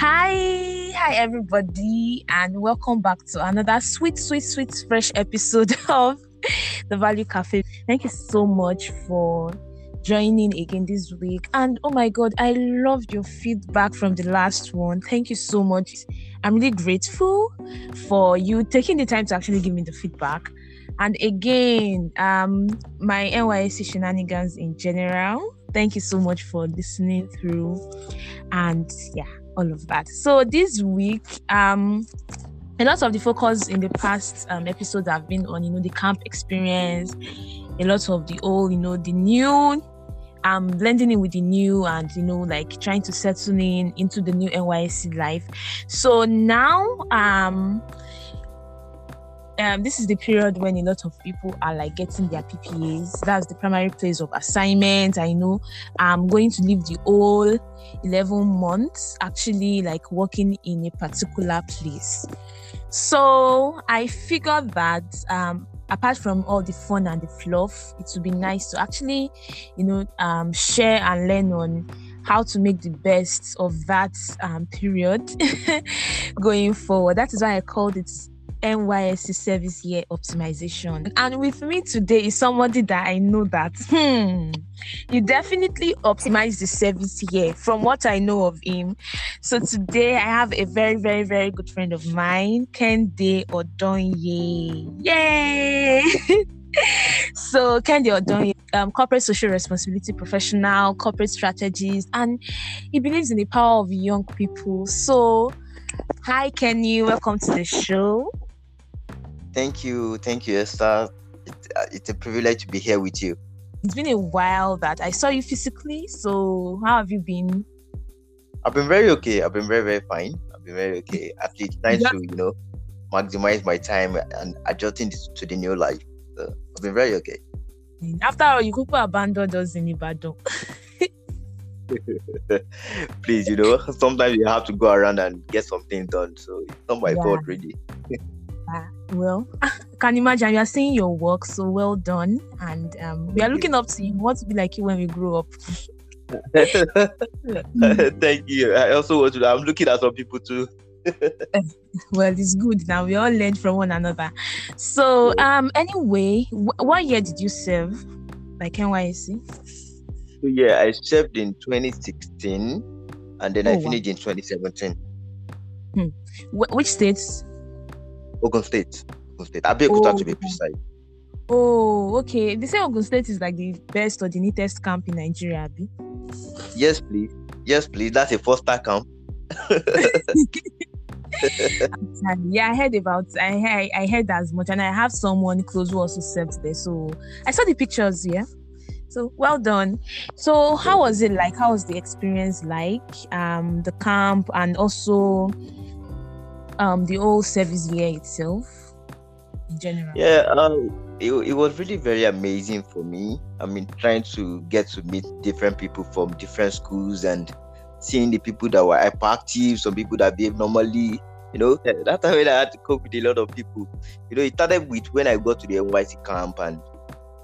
Hi, hi everybody, and welcome back to another sweet, sweet, sweet, fresh episode of the Value Cafe. Thank you so much for joining again this week. And oh my god, I loved your feedback from the last one. Thank you so much. I'm really grateful for you taking the time to actually give me the feedback. And again, um, my NYSC shenanigans in general. Thank you so much for listening through. And yeah, all of that. So this week, um, a lot of the focus in the past um, episodes have been on, you know, the camp experience, a lot of the old, you know, the new, um, blending in with the new and, you know, like trying to settle in into the new NYSC life. So now, um, um, this is the period when a lot of people are like getting their PPAs. That's the primary place of assignment. I know I'm going to leave the whole 11 months actually like working in a particular place. So I figured that um, apart from all the fun and the fluff, it would be nice to actually, you know, um, share and learn on how to make the best of that um, period going forward. That is why I called it NYSC service year optimization. And with me today is somebody that I know that hmm, you definitely optimize the service year from what I know of him. So today I have a very, very, very good friend of mine, Kehinde Odanye. Yay! so Kehinde Odanye, um, corporate social responsibility professional, corporate strategist, and he believes in the power of young people. So Hi, Kenny. Welcome to the show. Thank you, thank you, Esther. It, uh, it's a privilege to be here with you. It's been a while that I saw you physically. So, how have you been? I've been very okay. I've been very, very fine. I've been very okay. Least trying yeah. to, you know, maximize my time and adjusting to the new life. So, I've been very okay. After all, you could abandon us in Ibadan. Please, you know, sometimes you have to go around and get something done. So it's not my yeah. fault, really. well, I can imagine you are seeing your work, so well done. And um, we are looking up to you. We want to be like you when we grow up. Thank you. I also want to. I'm looking at some people too. well, it's good now. We all learn from one another. So, um, anyway, wh- what year did you serve, like NYSC? So yeah, I served in 2016, and then oh, I finished wow. in 2017. Hmm. Wh- which states? Ogun State. Ogun State. Abeokuta oh. to be precise. Oh, okay. They say Ogun State is like the best or the neatest camp in Nigeria, Abi. Yes, please. Yes, please. That's a foster camp. yeah, I heard about I heard, I heard as much, and I have someone close who also served there. So I saw the pictures. Yeah. So well done. So how was it like? How was the experience like? Um, the camp and also um the whole service year itself in general? Yeah, um, it, it was really very amazing for me. I mean, trying to get to meet different people from different schools and seeing the people that were hyperactive, some people that behave normally. You know, that time when I had to cope with a lot of people. You know, it started with when I got to the NYSC camp and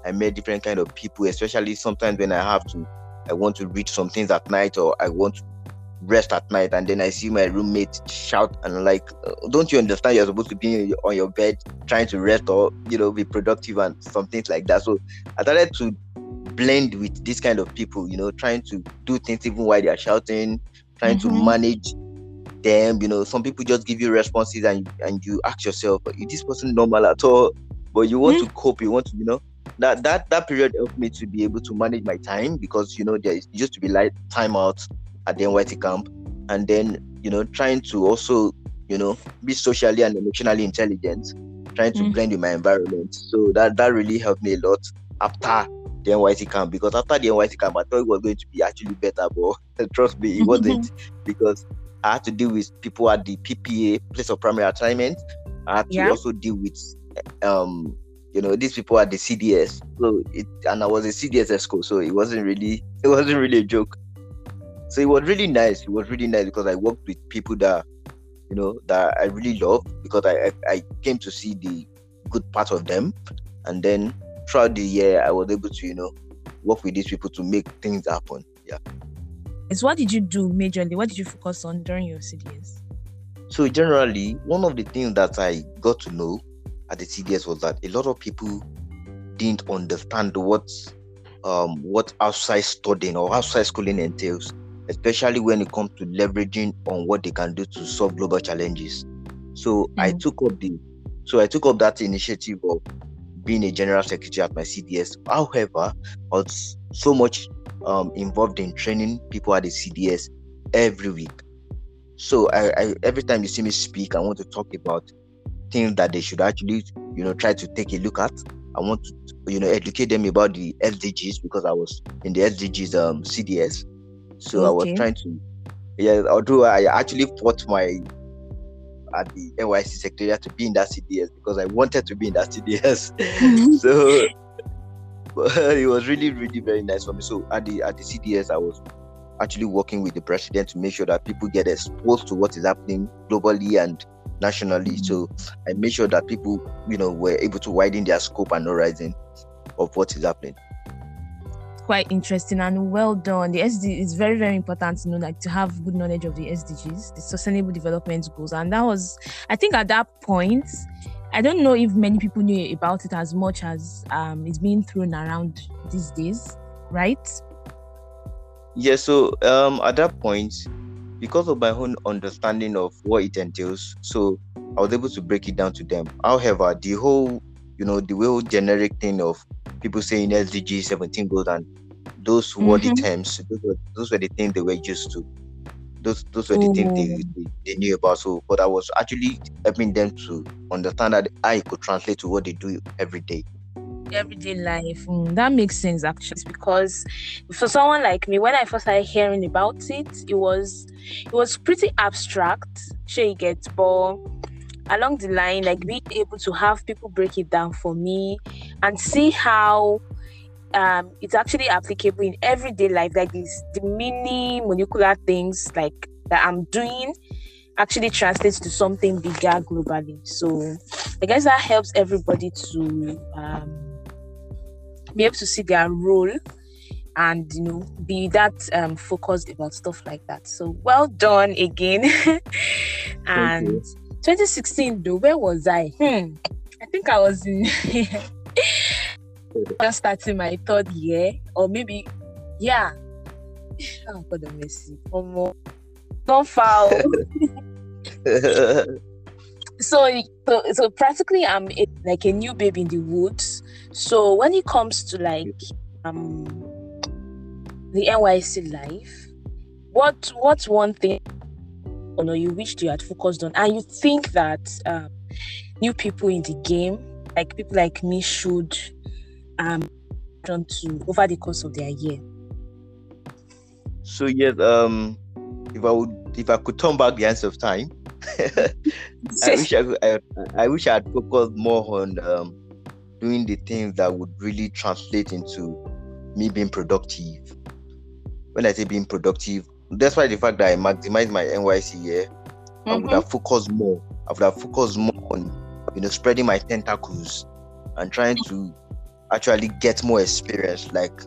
I met different kind of people, especially sometimes when I have to, I want to read some things at night or I want to rest at night and then I see my roommate shout and like, uh, don't you understand you're supposed to be on your bed trying to rest or, you know, be productive and some things like that. So I started to blend with this kind of people, you know, trying to do things even while they are shouting, trying mm-hmm. to manage them. You know, some people just give you responses and and you ask yourself, is this person normal at all? But you want mm-hmm. to cope, you want to, you know, that that that period helped me to be able to manage my time because you know there used to be like time out at the NYT camp, and then you know trying to also you know be socially and emotionally intelligent, trying to mm. blend in my environment. So that that really helped me a lot after the NYT camp because after the NYT camp I thought it was going to be actually better, but trust me, it wasn't because I had to deal with people at the PPA place of primary assignment. I had to yeah. also deal with um you know these people at the CDS. So it and I was a CDS school, so it wasn't really it wasn't really a joke so it was really nice. It was really nice because I worked with people that you know that I really love because I, I, I came to see the good part of them, and then throughout the year I was able to you know work with these people to make things happen. Yeah. Is what did you do majorly? What did you focus on during your CDS? So generally, one of the things that I got to know at the CDS was that a lot of people didn't understand what um, what outside studying or outside schooling entails, especially when it comes to leveraging on what they can do to solve global challenges. So mm-hmm. I took up the so I took up that initiative of being a general secretary at my CDS. However, I was so much um, involved in training people at the CDS every week. So I, I every time you see me speak, I want to talk about things that they should actually, you know, try to take a look at. I want to, you know, educate them about the SDGs because I was in the SDGs um CDS. So okay. I was trying to, yeah. Although I actually fought my at the NYC secretariat to be in that CDS because I wanted to be in that CDS. so but it was really, really very nice for me. So at the at the CDS, I was actually working with the president to make sure that people get exposed to what is happening globally and nationally. Mm. So I made sure that people, you know, were able to widen their scope and horizon of what is happening. Quite interesting and well done. The SD is very, very important to know, like to have good knowledge of the SDGs, the Sustainable Development Goals. And that was, I think, at that point, I don't know if many people knew about it as much as um, it's being thrown around these days, right? Yeah, so um, at that point, because of my own understanding of what it entails, so I was able to break it down to them. However, the whole, you know, the whole generic thing of people saying SDG 17 goals and those were mm-hmm. the terms, those were, those were the things they were used to. Those those were the things they, oh. they, they, knew about. So, but I was actually helping them to understand that I could translate to what they do every day everyday life. Mm, that makes sense actually because for someone like me, when I first started hearing about it, it was it was pretty abstract. Sure, you get, but along the line, like being able to have people break it down for me and see how um, it's actually applicable in everyday life, like these the mini molecular things like that I'm doing actually translates to something bigger globally. So I guess that helps everybody to um, be able to see their role and you know be that um, focused about stuff like that. So well done again. And 2016 though where was i? Hmm, i think i was in just starting my third year or maybe yeah. Oh god mercy. Oh don't foul so, so so practically i'm a, like a new baby in the woods. So when it comes to like um the NYC life, what what's one thing you know you wished you had focused on, and you think that um, new people in the game, like people like me, should um on to over the course of their year. So yes, um, if I would, if I could turn back the answer of time, I wish I, could, I, I wish I had focused more on um doing the things that would really translate into me being productive. When I say being productive, that's why the fact that I maximized my NYC year, mm-hmm. I would have mm-hmm. focused more. I would have focused more on, you know, spreading my tentacles and trying to actually get more experience. Like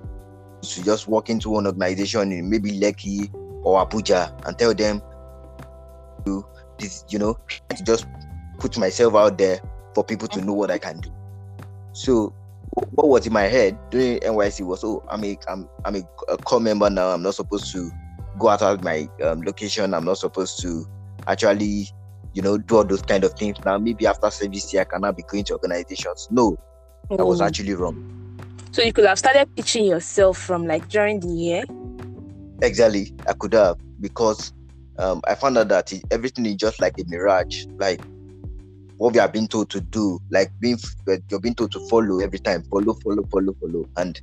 to just walk into an organization in maybe Lekki or Abuja and tell them, to this, you know, to just put myself out there for people to know what I can do. So what was in my head during NYC was, oh, I'm a I'm I'm a, a core member now. I'm not supposed to go out of my um, location. I'm not supposed to actually, you know, do all those kind of things. Now maybe after service year, I cannot be going to organizations. No, oh. that was actually wrong. So you could have started pitching yourself from like during the year. Exactly, I could have because um, I found out that it, everything is just like a mirage. Like what we are being told to do, like being you're being told to follow every time, follow, follow, follow, follow, and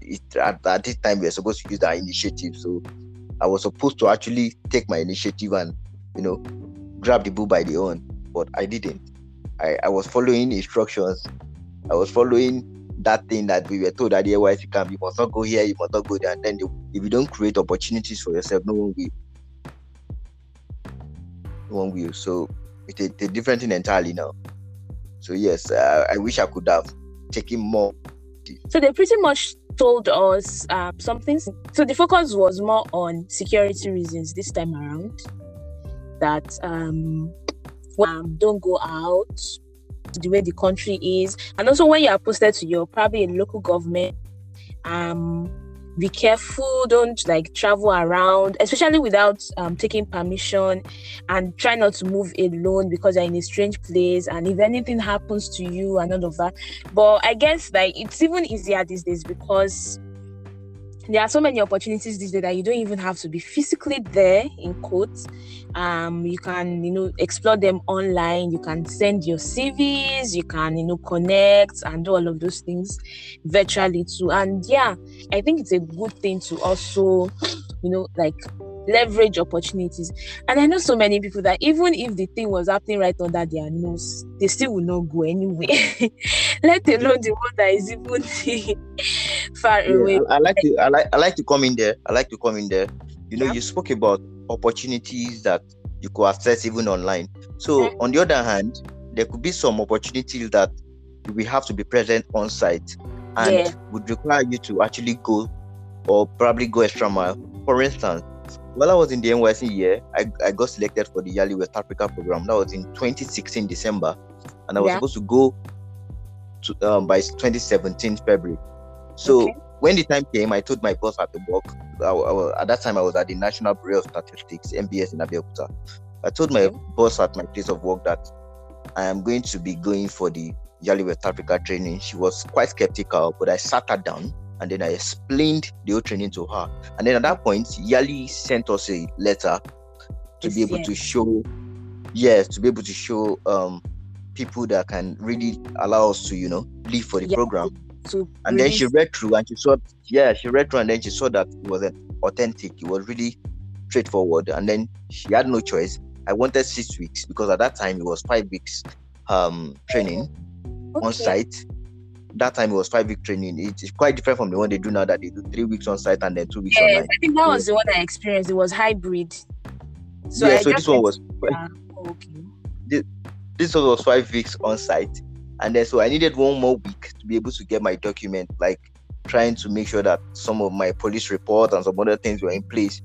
it, at, at this time we are supposed to use our initiative. So I was supposed to actually take my initiative and you know grab the bull by the horn, but I didn't. I, I was following instructions. I was following that thing that we were told that otherwise you can you must not go here, you must not go there. And then if you don't create opportunities for yourself, no one will. No one will. So it's a, a different thing entirely now. So yes, uh, I wish I could have taken more. So they pretty much told us um, something. So the focus was more on security reasons this time around. That um, um, don't go out the way the country is, and also when you are posted to your probably a local government, um, be careful don't like travel around especially without um, taking permission and try not to move alone because you're in a strange place and if anything happens to you and all of that. But i guess like it's even easier these days because there are so many opportunities these days that you don't even have to be physically there in quotes um you can you know explore them online you can send your cvs you can you know connect and do all of those things virtually too and yeah i think it's a good thing to also you know like leverage opportunities. And I know so many people that even if the thing was happening right under their nose, they still will not go anywhere. Let alone the one that is even far Yeah, away. I, I like to I like I like to come in there. I like to come in there. You know, Yeah. you spoke about opportunities that you could access even online. So Mhm. on the other hand, there could be some opportunities that we have to be present on site and Yeah. would require you to actually go or probably go extra mile. For instance, while I was in the NYC year, I, I got selected for the Yali West Africa program. That was in 2016 December, and I was Yeah. supposed to go to um, by 2017 February. So Okay. when the time came, I told my boss at the work. I, I at that time, I was at the National Bureau of Statistics (NBS) in Abeokuta. I told my Okay. boss at my place of work that I am going to be going for the Yali West Africa training. She was quite skeptical, but I sat her down and then I explained the whole training to her. And then at that point, Yali sent us a letter to be able to show, yes, to be able to show um people that can really allow us to, you know, live for the Yeah. program. To And then she read through and she saw, yeah, she read through and then she saw that it was an authentic. It was really straightforward. And then she had no choice. I wanted six weeks because at that time it was five weeks um training on site. That time it was five week training. It is quite different from the one they do now that they do three weeks on site and then two weeks Yes, online. I think that was the one I experienced. It was hybrid. So yeah, I so this one was Ah, okay. this one was five weeks on site, and then so I needed one more week to be able to get my document, like trying to make sure that some of my police report and some other things were in place.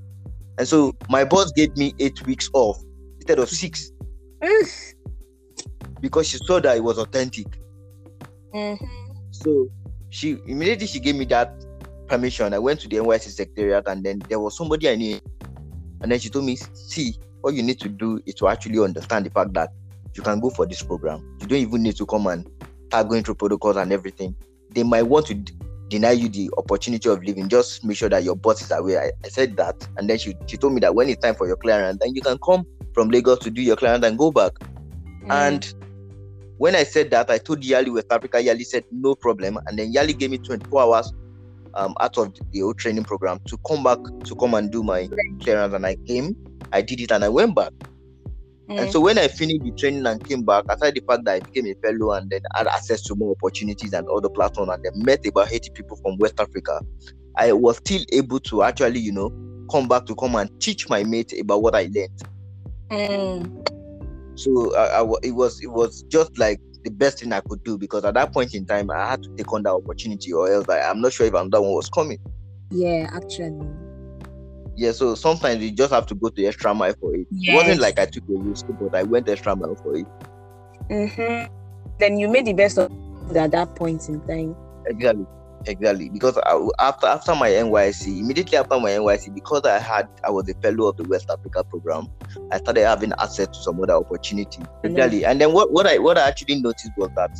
And so my boss gave me eight weeks off instead of six because she saw that it was authentic. Mhm. So she immediately she gave me that permission. I went to the NYC secretariat and then there was somebody I knew. And then she told me, see, all you need to do is to actually understand the fact that you can go for this program. You don't even need to come and start going through protocols and everything. They might want to d- deny you the opportunity of living. Just make sure that your boss is aware. I, I said that. And then she, she told me that when it's time for your clearance, then you can come from Lagos to do your clearance and go back. Mm. And when I said that, I told Yali West Africa. Yali said no problem, and then Yali gave me 24 hours um, out of the whole training program to come back to come and do my clearance. And I came, I did it, and I went back. Mm. And so when I finished the training and came back, aside the fact that I became a fellow and then had access to more opportunities and other platforms, and then met about 80 people from West Africa, I was still able to actually, you know, come back to come and teach my mates about what I learned. Mm. so I, I it was it was just like the best thing I could do because at that point in time I had to take on that opportunity or else I, I'm not sure if another one was coming. Yeah, actually. Yeah, so sometimes you just have to go to extra mile for it. It wasn't like I took a risk, but I went extra mile for it. hmm Then you made the best of it at that point in time. Exactly, exactly. Because I, after after my NYC, immediately after my NYC, because I had I was a fellow of the West Africa program, I started having access to some other opportunity. Mm-hmm. Exactly. And then what, what I what I actually noticed was that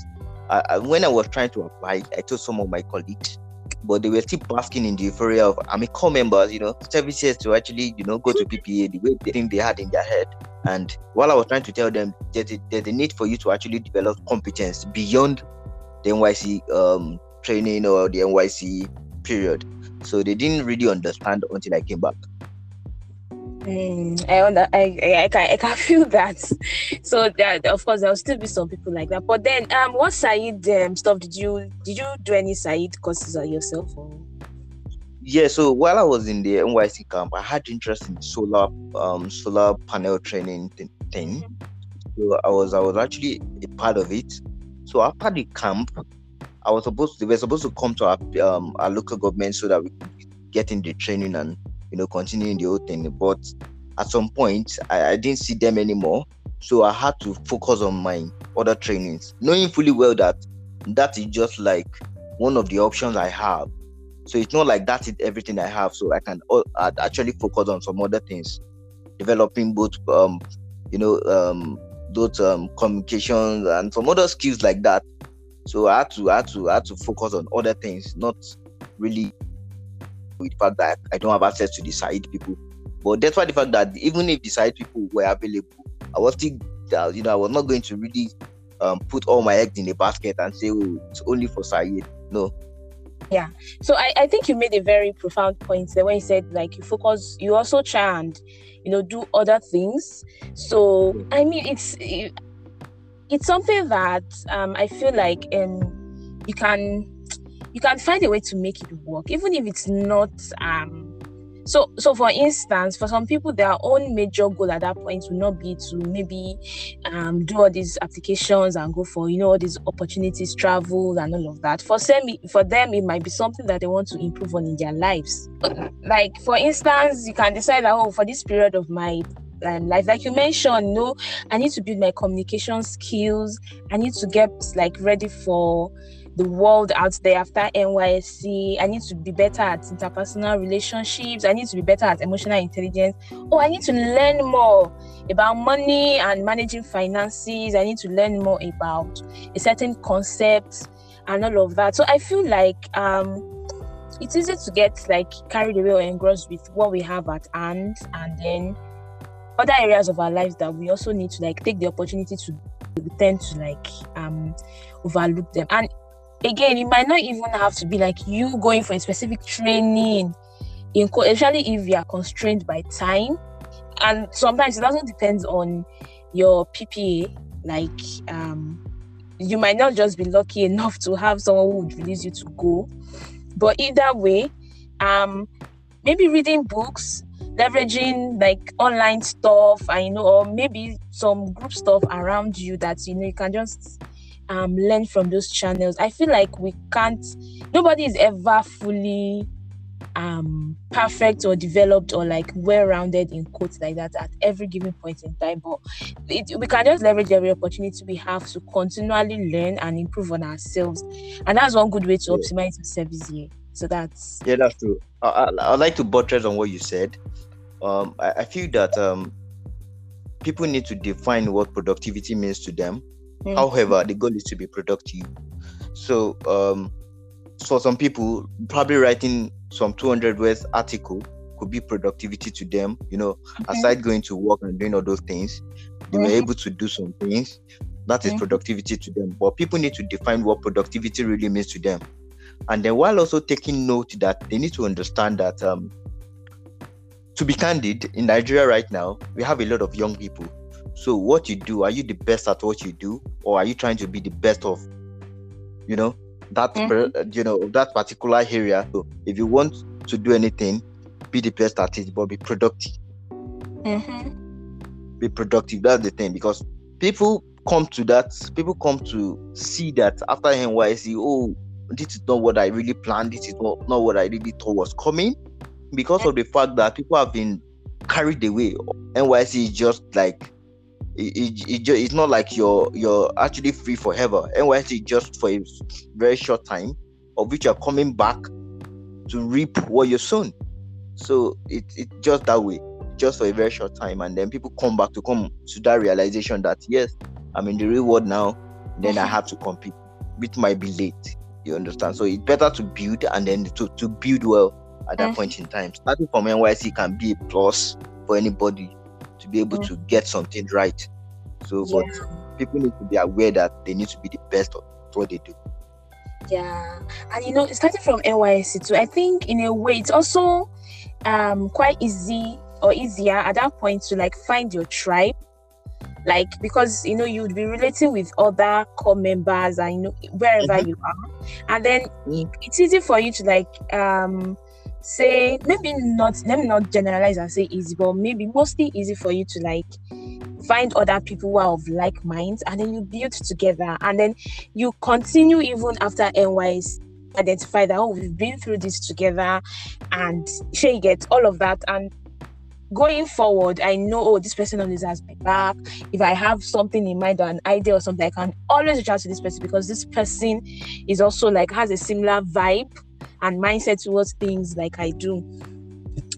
I, I, when I was trying to apply, I told some of my colleagues, but they were still basking in the euphoria of I'm a core members, you know, services to actually, you know, go to PPA the way they think they had in their head. And while I was trying to tell them there's a, there's a need for you to actually develop competence beyond the NYC um, training or the NYC period. So they didn't really understand until I came back. Mm, I, under, I, I, I can I can feel that. So that of course there'll still be some people like that. But then um what SAED um stuff did you did you do any SAED courses on yourself or Yeah, so while I was in the NYC camp, I had interest in solar um solar panel training thi- thing. So I was I was actually a part of it. So after the camp, I was supposed to, they were supposed to come to our um our local government so that we could get in the training and you know continuing the whole thing. But at some point, I, I didn't see them anymore, so I had to focus on my other trainings, knowing fully well that that is just like one of the options I have. So it's not like that is everything I have. So I can actually focus on some other things, developing both, um, you know, um, those um, communications and some other skills like that. So I had to, I had to, I had to focus on other things, not really with the fact that I don't have access to the side people. But that's why the fact that even if the side people were available, I was still, uh, you know, I was not going to really um, put all my eggs in a basket and say, oh, it's only for SAED. No. Yeah. So I, I think you made a very profound point there when you said like you focus, you also try and you know do other things. So I mean it's it, it's something that um, I feel like um you can you can find a way to make it work, even if it's not um so so for instance for some people their own major goal at that point will not be to maybe um, do all these applications and go for you know all these opportunities travel and all of that. For them for them it might be something that they want to improve on in their lives. Like for instance you can decide that oh for this period of my um, life like you mentioned no i need to build my communication skills. I need to get like ready for the world out there after NYSC. I need to be better at interpersonal relationships. I need to be better at emotional intelligence. Oh, I need to learn more about money and managing finances. I need to learn more about a certain concept and all of that. So I feel like um it's easy to get like carried away or engrossed with what we have at hand and then other areas of our lives that we also need to like take the opportunity to we tend to like um overlook them and again, it might not even have to be like you going for a specific training, in especially if you are constrained by time. And sometimes it also depends on your PPA. Like, um, you might not just be lucky enough to have someone who would release you to go. But either way, um, maybe reading books, leveraging like online stuff, I know, or maybe some group stuff around you that you know you can just um, learn from those channels. I feel like we can't, nobody is ever fully um perfect or developed or like well-rounded in quotes like that at every given point in time but it, we can just leverage every opportunity we have to continually learn and improve on ourselves. And that's one good way to optimize the service here. So that's yeah that's true. I, I, would like to buttress on what you said. Um I, I feel that um people need to define what productivity means to them Mm. However, the goal is to be productive. So, um, for some people, probably writing some 200 words article could be productivity to them. You know, okay. aside going to work and doing all those things, they were able to do some things. That is productivity to them. But people need to define what productivity really means to them. And then while also taking note that they need to understand that um, to be candid, in Nigeria right now, we have a lot of young people so what you do, are you the best at what you do, or are you trying to be the best of, you know, that mm-hmm. you know that particular area? So if you want to do anything, be the best at it, but be productive. Mm-hmm. Be productive. That's the thing because people come to that. People come to see that after NYC, Oh, this is not what I really planned. This is not, not what I really thought was coming, because of the fact that people have been carried away. NYSC is just like it, it, it just, it's not like you're you're actually free forever. NYSC just for a very short time, of which you're coming back to reap what you sown. So it it's just that way, just for a very short time, and then people come back to come to that realization that yes, I'm in the real world now. Then I have to compete, which might be late. You understand? So it's better to build and then to, to build well at that point in time. Starting from NYC can be a plus for anybody to be able to get something right. So, yeah. but people need to be aware that they need to be the best of what they do. Yeah, and you know, starting from NYSC too, I think in a way it's also um quite easy or easier at that point to like find your tribe like because you know you'd be relating with other core members and you know wherever mm-hmm. you are and then mm-hmm. it's easy for you to like um say maybe not let me not generalize and say easy but maybe mostly easy for you to like find other people who are of like minds and then you build together and then you continue even after NYS identify that oh we've been through this together and she gets all of that and going forward I know oh this person always has my back. If I have something in mind or an idea or something I can always reach out to this person because this person is also like has a similar vibe and mindset towards things like I do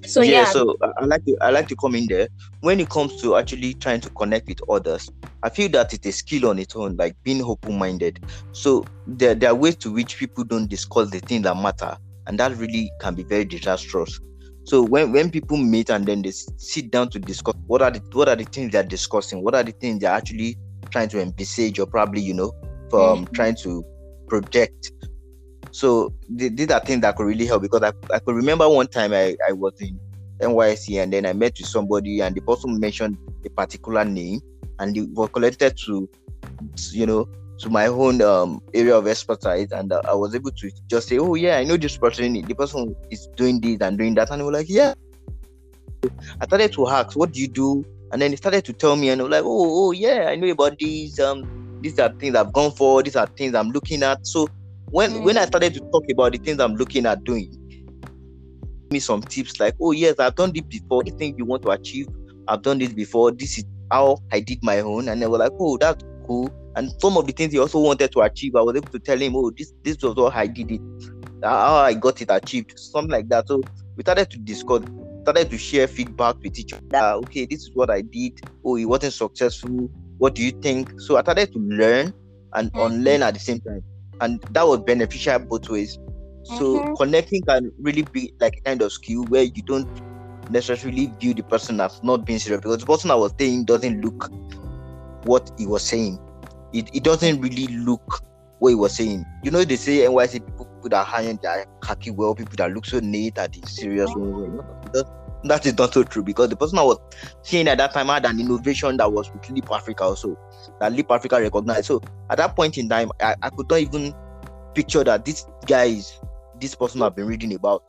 so yeah, yeah, so I like to I like to come in there. When it comes to actually trying to connect with others, I feel that it's a skill on its own, like being open-minded. So there, there are ways to which people don't discuss the things that matter, and that really can be very disastrous. So when, when people meet and then they sit down to discuss what are the what are the things they're discussing, what are the things they're actually trying to envisage or probably you know from mm-hmm. trying to project so these are things that could really help because I, I could remember one time I, I was in NYC and then I met with somebody and the person mentioned a particular name and it was connected to, you know, to my own um, area of expertise and uh, I was able to just say, oh yeah, I know this person. The person is doing this and doing that, and they were like, yeah. I started to ask, what do you do? And then he started to tell me, and I was like, oh, oh yeah, I know about these. Um, these are things I've gone for. These are things I'm looking at. So when mm. when I started to talk about the things I'm looking at doing, give me some tips like, oh yes, I've done this before. The thing you want to achieve, I've done this before. This is how I did my own, and they were like, oh, that's cool. And some of the things he also wanted to achieve, I was able to tell him, oh, this this was how I did it, how I got it achieved, something like that. So we started to discuss, started to share feedback with each other. Okay, this is what I did. Oh, it wasn't successful. What do you think? So I started to learn and mm-hmm. unlearn at the same time and that was beneficial both ways. So mm-hmm. connecting can really be like a kind of skill where you don't necessarily view the person as not being serious because the person I was saying doesn't look what he was saying. It, it doesn't really look what he was saying. You know, they say NYC people put their hand their khaki well, people that look so neat at the serious mm-hmm. That is not so true because the person I was seeing at that time had an innovation that was with Leap Africa also, that Leap Africa recognized. So at that point in time, I, I could not even picture that this guy is this person I've been reading about.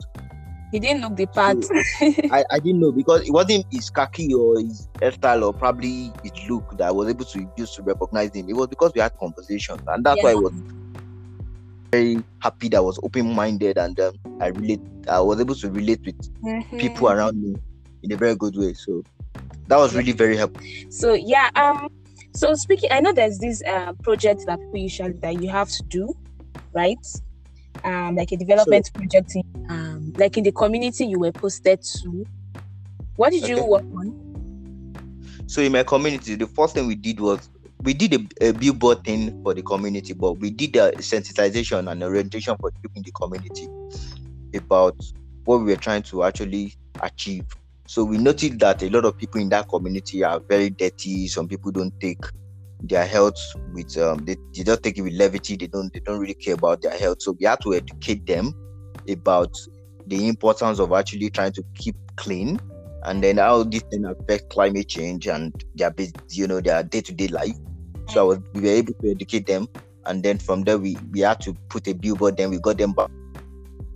He didn't look the part. So, I, I didn't know because it wasn't his khaki or his hairstyle or probably his look that I was able to use to recognize him. It was because we had conversations, and that's yeah. why I was very happy that I was open-minded and um, I relate. I was able to relate with mm-hmm. people around me in a very good way. So that was really very helpful. So yeah, um, so speaking, I know there's this uh, project that people usually that you have to do, right? Um, like a development so, project, in, um, like in the community you were posted to. What did okay. you work on? So in my community, the first thing we did was we did a, a, billboard thing for the community, but we did a sensitization and orientation for people in the community about what we were trying to actually achieve. So we noticed that a lot of people in that community are very dirty. Some people don't take their health with um, they, they don't take it with levity. They don't they don't really care about their health. So we had to educate them about the importance of actually trying to keep clean and then how this can affect climate change and their you know their day-to-day life so I was, we were able to educate them and then from there we we had to put a billboard then we got them back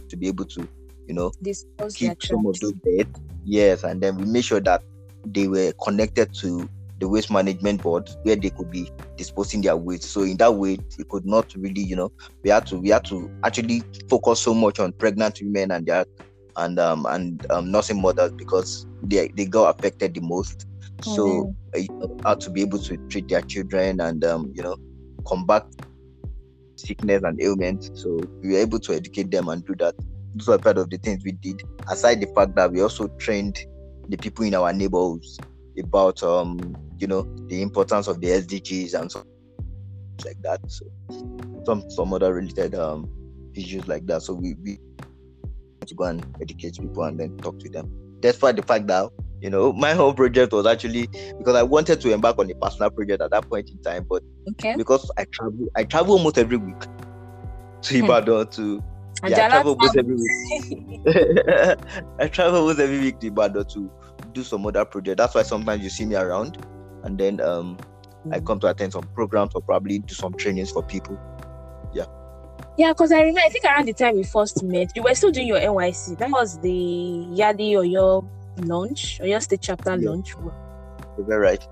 to be able to you know Dispose keep some of those dead yes and then we made sure that they were connected to the waste management board where they could be disposing their waste. So in that way we could not really you know we had to we had to actually focus so much on pregnant women and their and um and um, nursing mothers because they they got affected the most mm-hmm. so uh, how to be able to treat their children and um you know combat sickness and ailments. So we were able to educate them and do that. Those were part of the things we did. Aside the fact that we also trained the people in our neighborhoods about um, you know, the importance of the SDGs and so like that. So some some other related um issues like that. So we, we to go and educate people and then talk to them. Despite the fact that you know my whole project was actually because i wanted to embark on a personal project at that point in time but okay. because i travel i travel almost every week to hmm. ibadan to yeah, I travel almost every week. I travel almost every week to Ibadan to do some other project. That's why sometimes you see me around, and then um, mm. I hmm. come to attend some programs or probably do some trainings for people. Yeah. Yeah, because I remember, I think around the time we first met, you were still doing your NYC. That was the Yali or your launch or your state chapter yeah. launch. You're very right.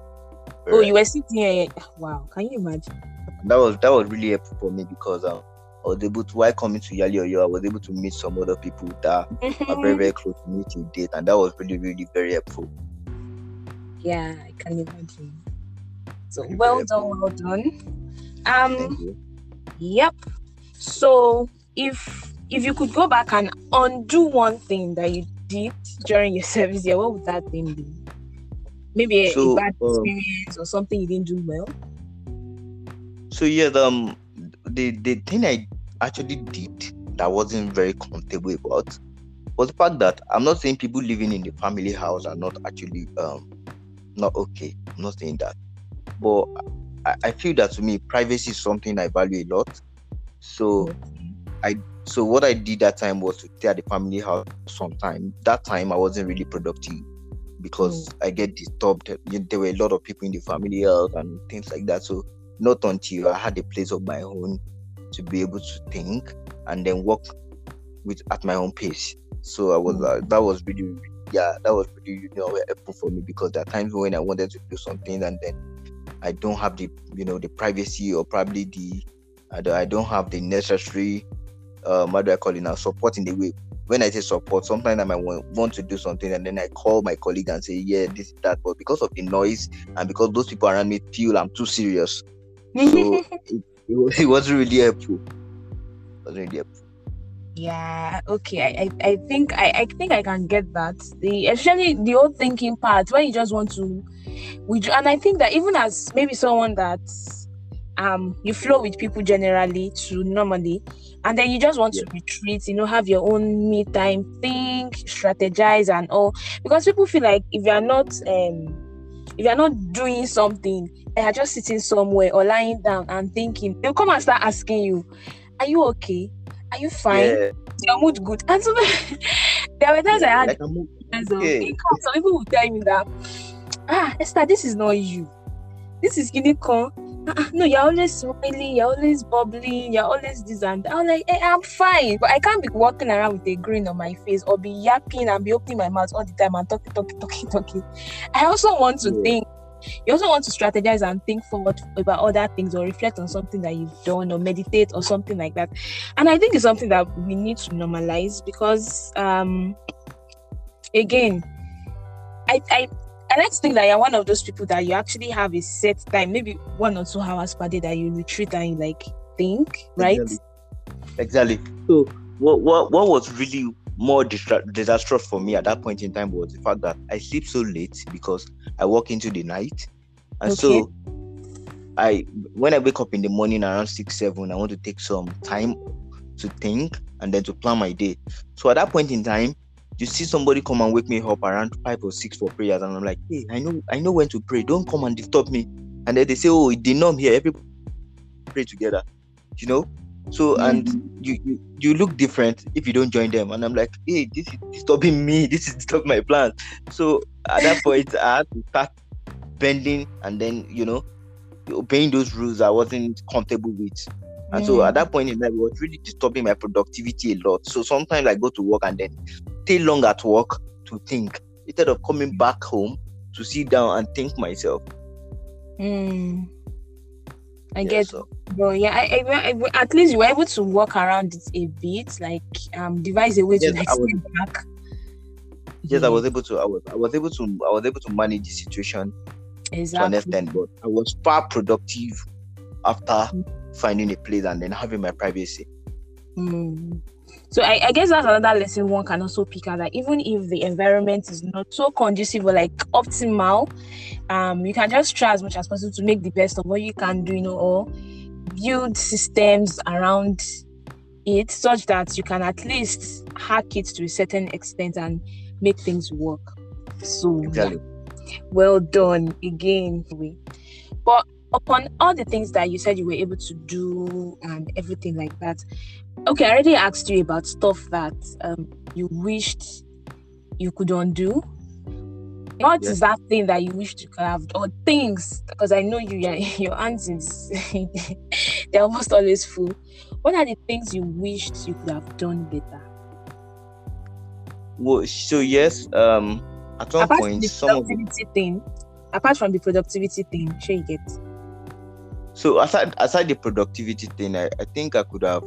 Oh, you were sitting here. Wow, can you imagine? That was that was really helpful for me because um, I was able to while coming to Yali Oyo, I was able to meet some other people that are very very close to me to date, and that was really really very helpful. Yeah, I can imagine. So very well done, well done. Um, yep. So if if you could go back and undo one thing that you did during your service year, what would that thing be? Maybe a, so, a bad um, experience or something you didn't do well. So yeah, the um, the the thing I actually did that wasn't very comfortable about was the fact that I'm not saying people living in the family house are not actually um not okay. I'm not saying that, but I, I feel that to me privacy is something I value a lot. So I so what I did that time was to stay at the family house sometime. That time I wasn't really productive because mm. I get disturbed. There were a lot of people in the family house and things like that. So not until I had a place of my own to be able to think and then work with at my own pace. So I was mm. uh, that was really yeah that was really you know helpful for me because there are times when I wanted to do something and then I don't have the you know the privacy or probably the I don't have the necessary um how do I call it now support in the way when I say support, sometimes I might want, want to do something and then I call my colleague and say, Yeah, this, is that. But because of the noise and because those people around me feel I'm too serious, so it, it, it wasn't really helpful. It wasn't really helpful. Yeah, okay. I, I, I think I, I think I can get that. The especially the old thinking part when you just want to which and I think that even as maybe someone that um you flow with people generally to normally and then you just want yeah. to retreat you know have your own me time think strategize and all because people feel like if you're not um if you're not doing something and you're just sitting somewhere or lying down and thinking they'll come and start asking you are you okay are you fine yeah. your mood good and so there were times yeah, i had like okay. some people will tell me that ah esther this is not you this is guinea corn uh-uh, no, you're always smiling, you're always bubbling, you're always this and that. I'm like, hey, I'm fine, but I can't be walking around with a grin on my face or be yapping and be opening my mouth all the time and talking, talking, talking, talking. I also want to yeah. think. You also want to strategize and think forward about other things or reflect on something that you've done or meditate or something like that. And I think it's something that we need to normalize because, um, again, I, I Like to think that you're one of those people that you actually have a set time, maybe one or two hours per day that you retreat and you like think, right? Exactly. exactly. So what what what was really more distra- disastrous for me at that point in time was the fact that I sleep so late because I walk into the night, and okay. so I when I wake up in the morning around six seven, I want to take some time to think and then to plan my day. So at that point in time, you see somebody come and wake me up around five or six for prayers, and I'm like, hey, I know, I know when to pray. Don't come and disturb me. And then they say, oh, the norm here, everybody pray together, you know. So mm-hmm. and you, you you look different if you don't join them. And I'm like, hey, this is disturbing me. This is disturbing my plans. So at that point, I had to start bending, and then you know, obeying those rules I wasn't comfortable with. And mm. so at that point in time, it was really disturbing my productivity a lot. So sometimes I go to work and then stay long at work to think instead of coming back home to sit down and think myself. Mm. I yeah, get, so. but yeah, I, I, I, at least you were able to walk around it a bit, like um, devise a way yes, to like was, back. Yes, yeah. I was able to. I was, I was able to. I was able to manage the situation exactly. to an extent, but I was far productive after mm. finding a place and then having my privacy. Mm. So I, I, guess that's another lesson one can also pick out that even if the environment is not so conducive or like optimal, um, you can just try as much as possible to make the best of what you can do, you know, or build systems around it such that you can at least hack it to a certain extent and make things work. So exactly. well done again. But upon all the things that you said you were able to do and everything like that, okay, I already asked you about stuff that um, you wished you could undo. What yes. is that thing that you wished you could have, or things? Because I know you, your, your hands is they're almost always full. What are the things you wished you could have done better? Well, so yes, um, at one point, some of the thing. apart from the productivity thing, sure you get. So aside aside the productivity thing, I, I think I could have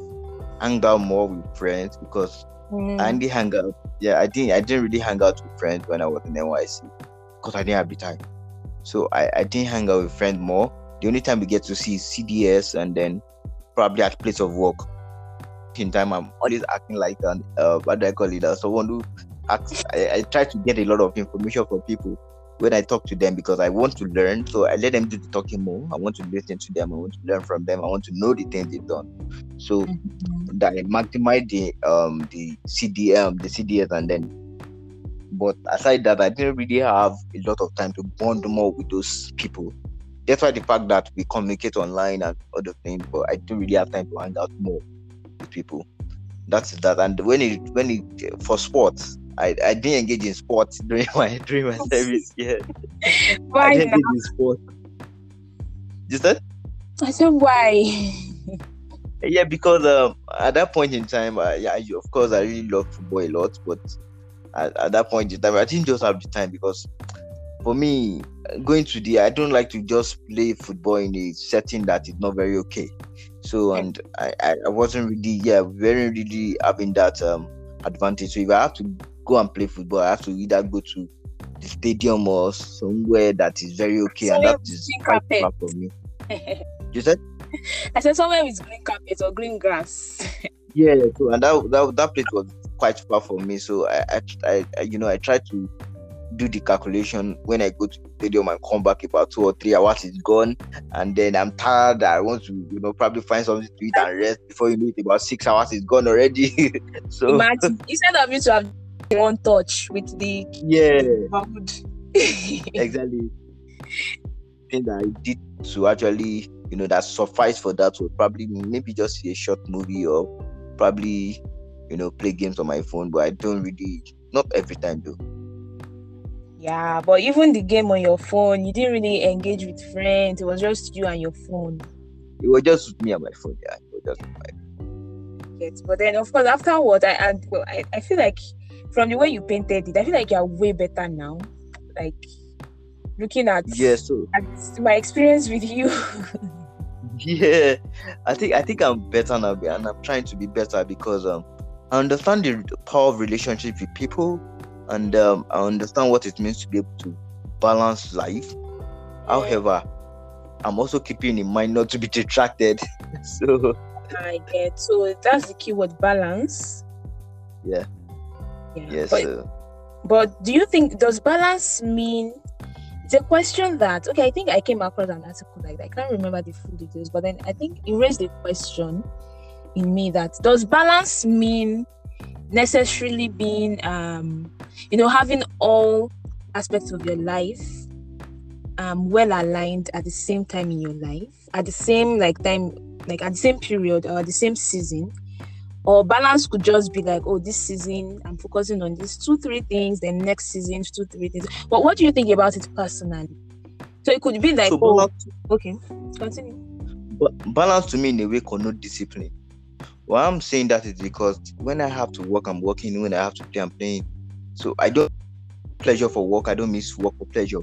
hung out more with friends because Mm. I only hang out. Yeah, I didn't. I didn't really hang out with friends when I was in NYC because I didn't have the time. So I, I didn't hang out with friends more. The only time we get to see is CDS and then probably at place of work. In time, I'm always acting like an uh, what do I call it? Uh, someone who acts. I, I try to get a lot of information from people when I talk to them because I want to learn. So I let them do the talking more. I want to listen to them. I want to learn from them. I want to know the things they've done. So Mhm. that I maximize the um the CDM, the CDS, and then. But aside that, I didn't really have a lot of time to bond more with those people. That's why the fact that we communicate online and other things, but I didn't really have time to hang out more with people. That's that. And when it when it for sports, I, I didn't engage in sports during my during my service. Yeah, I didn't now? engage in sports. You said? I said why? Yeah, because um, at that point in time, uh, yeah, you- of course, I really love football a lot, but at, at that point in time, I didn't just have the time because for me, going to the, I don't like to just play football in a setting that is not very okay. So, and I, I, I wasn't really, yeah, very really having that um advantage. So, if I have to go and play football, I have to either go to the stadium or somewhere that is very okay, and that green quite far from me. You said? I said somewhere with green carpet or green grass. Yeah, so and that, that that place was quite far from me. So I, I, I, I- you know, I tried to do the calculation when I go to the stadium and come back about two or three hours is gone, and then I'm tired. I want to, you know, probably find something to eat and rest before you know it. About six hours is gone already. so Imagine instead of you to have one touch with the yeah, exactly. Thing that I did to actually, you know, that suffice for that would probably maybe just see a short movie or probably, you know, play games on my phone. But I don't really, not every time though. yeah, but even the game on your phone, you didn't really engage with friends. It was just you and your phone. It was just me and my phone. Yeah, it was just my Yes, but then of course afterward, I I, I feel like from the way you painted it, I feel like you're way better now. Like looking at yeah. So at my experience with you. yeah, I think I think I'm better now, and I'm trying to be better because um I understand the power of relationship with people, and um I understand what it means to be able to balance life. However, I'm also keeping in mind not to be distracted. so I get so that's the keyword balance. Yeah. Yeah. yes, But, uh, but do you think does balance mean it's a question that okay, I think I came across an article like that. I can't remember the full details, but then I think it raised the question in me that does balance mean necessarily being um you know having all aspects of your life um well aligned at the same time in your life at the same like time like at the same period or at the same season or balance could just be like oh this season i'm focusing on these two three things then next season two three things but what do you think about it personally so it could be like so oh okay continue But balance to me in a way connote discipline. Why I'm saying that is because when I have to work, I'm working. When I have to play, I'm playing. So I don't pleasure for work. I don't miss work for pleasure.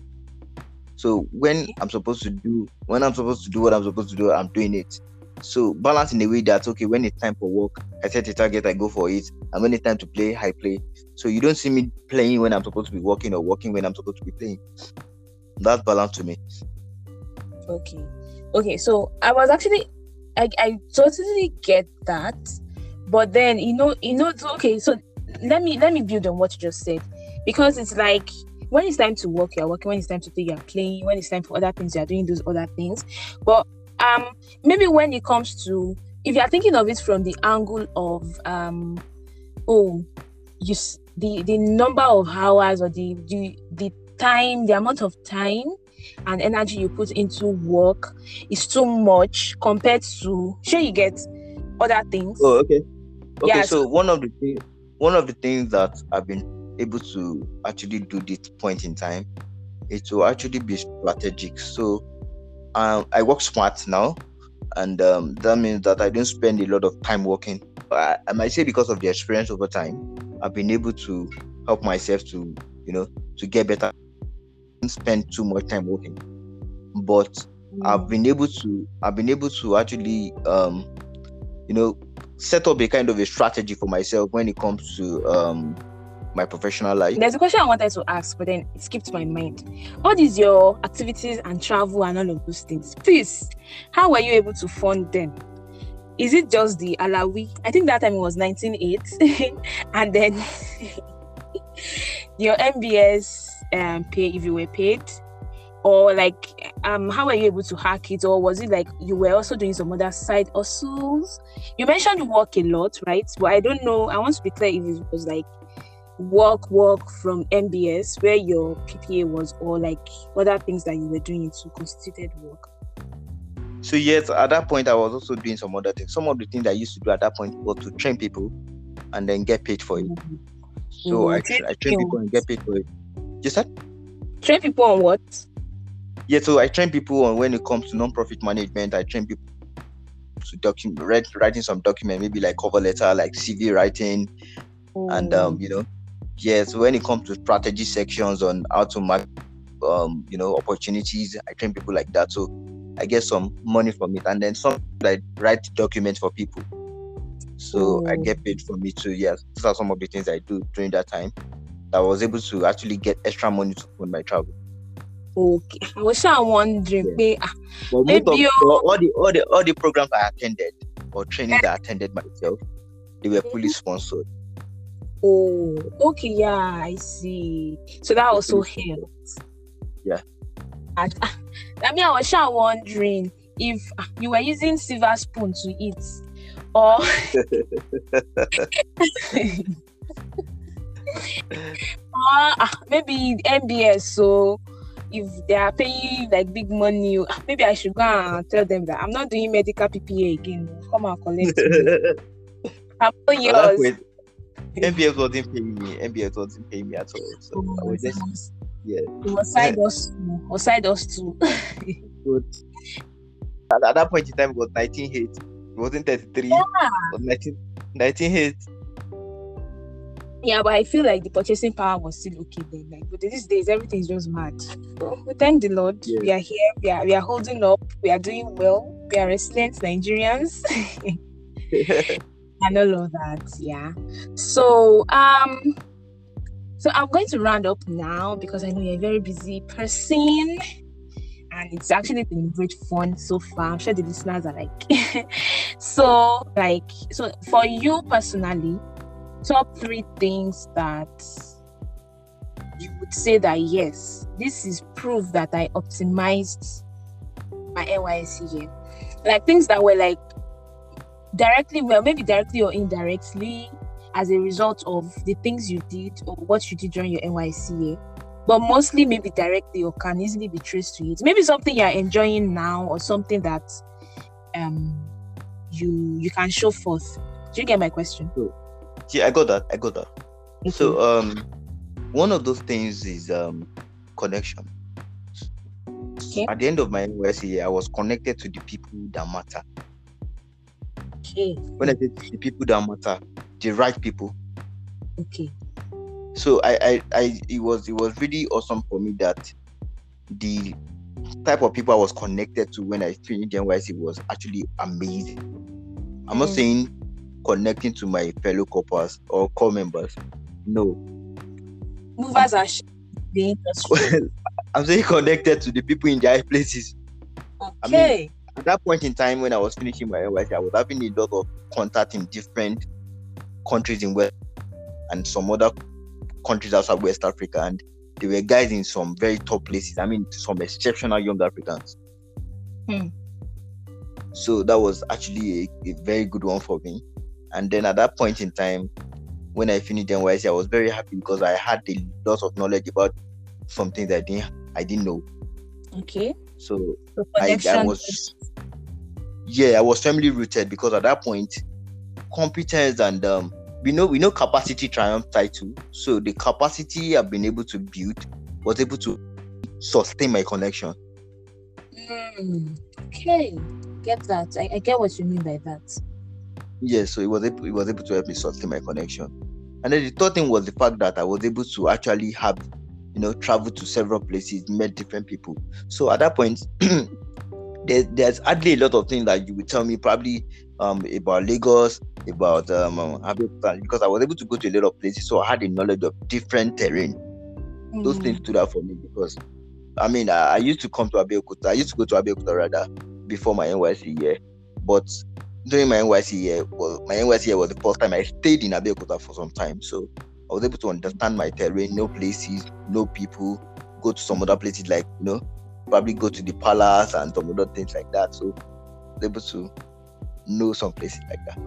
So when I'm supposed to do, when I'm supposed to do what I'm supposed to do, I'm doing it. So balance in a way that okay, when it's time for work, I set a target, I go for it, and when it's time to play, I play. So you don't see me playing when I'm supposed to be working or working when I'm supposed to be playing. That's balance to me. Okay. Okay. So I was actually, I, I totally get that, but then you know, you know, okay. So let me let me build on what you just said, because it's like when it's time to work, you're working. When it's time to play, you're playing. When it's time for other things, you're doing those other things. But um, maybe when it comes to if you're thinking of it from the angle of um, oh, you the the number of hours or the the the time, the amount of time and energy you put into work is too much compared to sure you get other things. Oh, okay. Okay, Yeah, so one of the things one of the things that I've been able to actually do this point in time is to actually be strategic. So um, I work smart now, and um, that means that I don't spend a lot of time working. I, might say because of the experience over time, I've been able to help myself to you know to get better spend too much time working. But I've been able to I've been able to actually um you know set up a kind of a strategy for myself when it comes to um my professional life. There's a question I wanted to ask, but then it skipped my mind. What is your activities and travel and all of those things? Please, how were you able to fund them? Is it just the Alawi? I think that time it was 1908, and then your MBS um, pay if you were paid, or like um, how were you able to hack it, or was it like you were also doing some other side hustles? You mentioned work a lot, right? But I don't know. I want to be clear if it was like work work from MBS where your PPA was or like other things that you were doing into constituted work. So yes, at that point I was also doing some other things. Some of the things I used to do at that point was to train people and then get paid for it. So Mhm. I, I train people and get paid for it. Just that? Train people on what? Yeah, so I train people on when it comes to non-profit management. I train people to document writing some document, maybe like cover letter, like CV writing, and um, you know, yeah. So when it comes to strategy sections on how to mark, um, you know, opportunities, I train people like that. So I get some money from it, and then some I write documents for people. So I Oh. get paid for me too. Yes, these are some of the things I do during that time. That I was able to actually get extra money to fund my travel. okay. I was sure wondering, Yeah. ah, But Maybe of you- all the all the all the programs I attended or trainings I attended myself, they were fully sponsored. Oh, okay, yeah, I see. So that also helped. Yeah. And, ah, I mean, I was sure wondering if ah, you were using silver spoon to eat, or or ah, maybe MBS. So if they are paying like big money, maybe I should go and tell them that I'm not doing medical PPA again. Come and collect. I'm not yours. MBS wasn't paying me. MBS wasn't paying me at all. So I was just yeah. It was side us or side us too. good. At, at that point in time, it was 19 hit. It wasn't 33. It was 19, 19 hit. yeah, but I feel like the purchasing power was still okay then. Like, but these days everything's just mad. But we thank the Lord. Yeah. We are here. We are we are holding up. We are doing well. We are resilient Nigerians. and all of that. Yeah. So um so I'm going to round up now because I know you're a very busy person and it's actually been great fun so far. I'm sure the listeners are like so like so for you personally, top three things that you would say that yes, this is proof that I optimized my NYSC year. Like things that were like directly, well, maybe directly or indirectly, as a result of the things you did or what you did during your NYSC year. But mostly maybe directly or can easily be traced to it. Maybe something you're enjoying now or something that um you you can show forth. Do you get my question? Yeah, I got that. I got that. So um one of those things is um connection. Okay. At the end of my year, I was connected to the people that matter. Okay, When I say the people that matter, the right people. okay, So I, I, I it was it was really awesome for me that the type of people I was connected to when I finished NYSC was actually amazing. I'm not Mm. saying connecting to my fellow corpers or corps members. No, movers are sh- the industry. I'm saying connected to the people in their places. I mean, Okay, At that point in time, when I was finishing my NYSC, I was having a lot of contact in different countries in West and some other countries outside West Africa, and there were guys in some very top places. I mean, some exceptional young Africans. Hmm. So that was actually a, a very good one for me. And then at that point in time, when I finished NYSC, I was very happy because I had a lot of knowledge about some things I didn't I didn't know. okay. So I, I was yeah, I was firmly rooted because at that point, competence and um, we know we know capacity triumph title. So the capacity I've been able to build was able to sustain my connection. Mm, okay, get that. I, I get what you mean by that. Yeah, so it was able it was able to help me sustain my connection. And then the third thing was the fact that I was able to actually have, you know, traveled to several places, met different people. So at that point, there, there's hardly a lot of things that you would tell me probably um, about Lagos, about um, um because I was able to go to a lot of places, so I had a knowledge of different terrain. Mm. Those things mm. stood out for me because, I mean, I, I, used to come to Abeokuta. I used to go to Abeokuta rather before my NYSC year, but during my NYSC year, well, my NYSC year was the first time I stayed in Abeokuta for some time, so I was able to understand my terrain, no places, no people, go to some other places like you know, probably go to the palace and some other things like that. So I was able to know some places like that.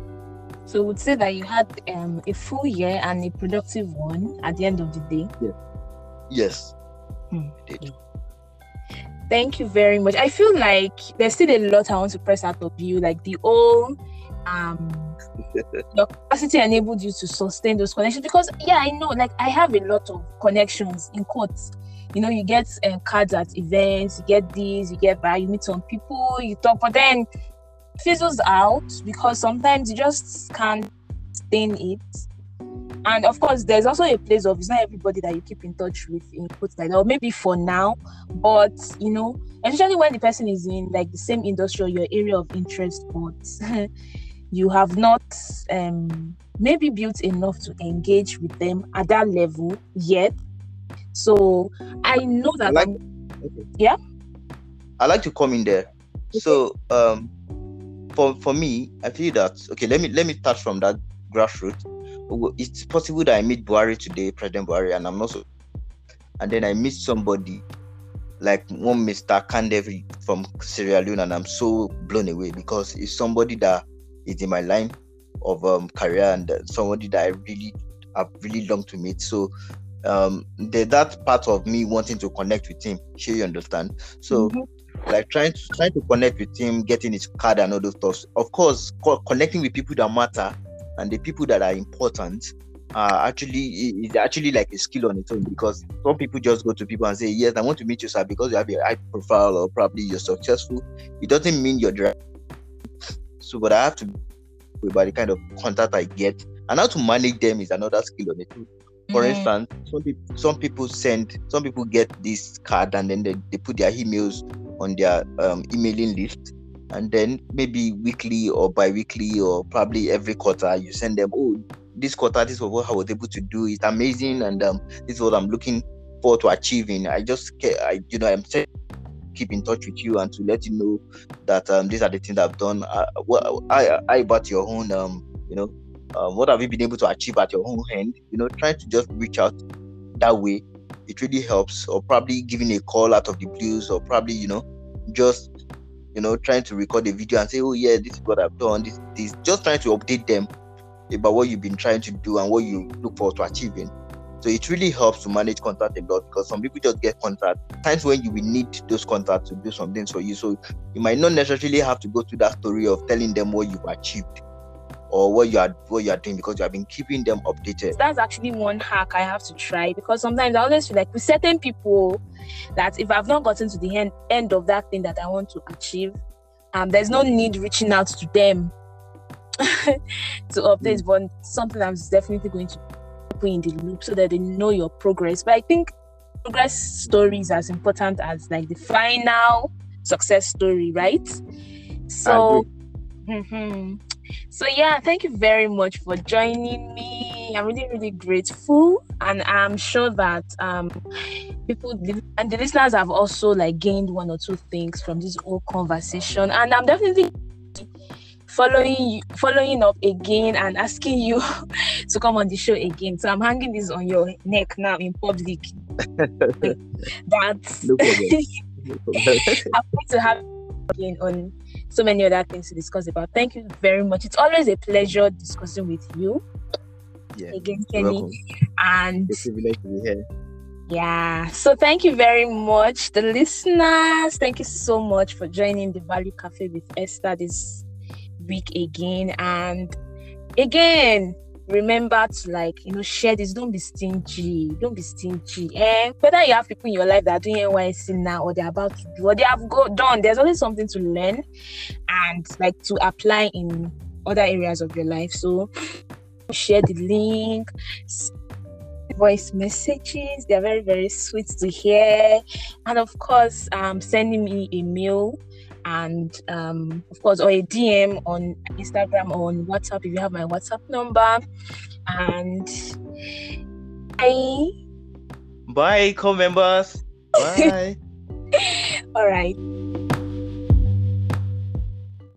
So would say that you had um, a full year and a productive one at the end of the day. Yeah. Yes. Hmm. Thank you very much. I feel like there's still a lot I want to press out of you, like the old um your capacity enabled you to sustain those connections because yeah i know like i have a lot of connections in quotes you know you get uh, cards at events you get these you get by you meet some people you talk but then fizzles out because sometimes you just can't sustain it. And of course, there's also a place of it's not everybody that you keep in touch with in quotes like or maybe for now, but you know, especially when the person is in like the same industry or your area of interest, but you have not um maybe built enough to engage with them at that level yet. So I know that I like, okay. yeah. I like to come in there. Okay. So um for for me, I feel that okay. Let me let me start from that grassroots. It's possible that I meet Buhari today, President Buhari, and I'm not so. And then I meet somebody like one Mr. Kandevi from Sierra Leone, and I'm so blown away because it's somebody that is in my line of um, career and somebody that I really have really long to meet. So um the, that part of me wanting to connect with him, sure you understand. So mm-hmm like trying to trying to connect with him, getting his card and all those stuff. Of course, co- connecting with people that matter and the people that are important uh, actually is actually like a skill on its own because some people just go to people and say, Yes, I want to meet you, sir, because you have a high profile or probably you're successful. It doesn't mean you're direct. So, but I have to by the kind of contact I get and how to manage them is another skill on own. For mm. instance, some people some people send some people get this card and then they, they put their emails on their um, emailing list and then maybe weekly or bi-weekly or probably every quarter you send them oh this quarter this is what i was able to do it's amazing and um, this is what i'm looking forward to achieving i just i you know i'm saying keep in touch with you and to let you know that um, these are the things i've done. Uh, what i i about your own um you know uh, what have you been able to achieve at your own hand you know trying to just reach out that way. It really helps. Or probably giving a call out of the blues. Or probably you know just you know trying to record a video and say oh yeah this is what i've done. This this just trying to update them about what you've been trying to do and what you look forward to achieving so it really helps to manage contact a lot because some people just get contact times when you will need those contacts to do some things for you so you might not necessarily have to go through that story of telling them what you've achieved or what you are what you are doing because you have been keeping them updated. That's actually one hack I have to try because sometimes I always feel like with certain people that if I've not gotten to the end end of that thing that I want to achieve, um, there's no need reaching out to them to update. Mm. But something I'm definitely going to put in the loop so that they know your progress. But I think progress story is as important as like the final success story, right? So. Mm-hmm. So yeah, thank you very much for joining me. I'm really, really grateful, and I'm sure that um people and the listeners have also like gained one or two things from this whole conversation, and I'm definitely following following up again and asking you to come on the show again. So I'm hanging this on your neck now in public. That's no I'm going to have again on so many other things to discuss about. Thank you very much. It's always a pleasure discussing with you. Yeah, again, Kenny. And it's a privilege to be here. Yeah. So thank you very much. The listeners, thank you so much for joining the Value Cafe with Esther this week again. And again, remember to like you know share this don't be stingy don't be stingy eh whether you have people in your life that are doing NYSC now or they're about to do they have go done there's always something to learn and like to apply in other areas of your life so share the link voice messages. They're very, very sweet to hear. And of course, um, sending me a mail and um, of course, or a DM on Instagram or on WhatsApp if you have my WhatsApp number. And bye. Bye, co members. Bye. All right.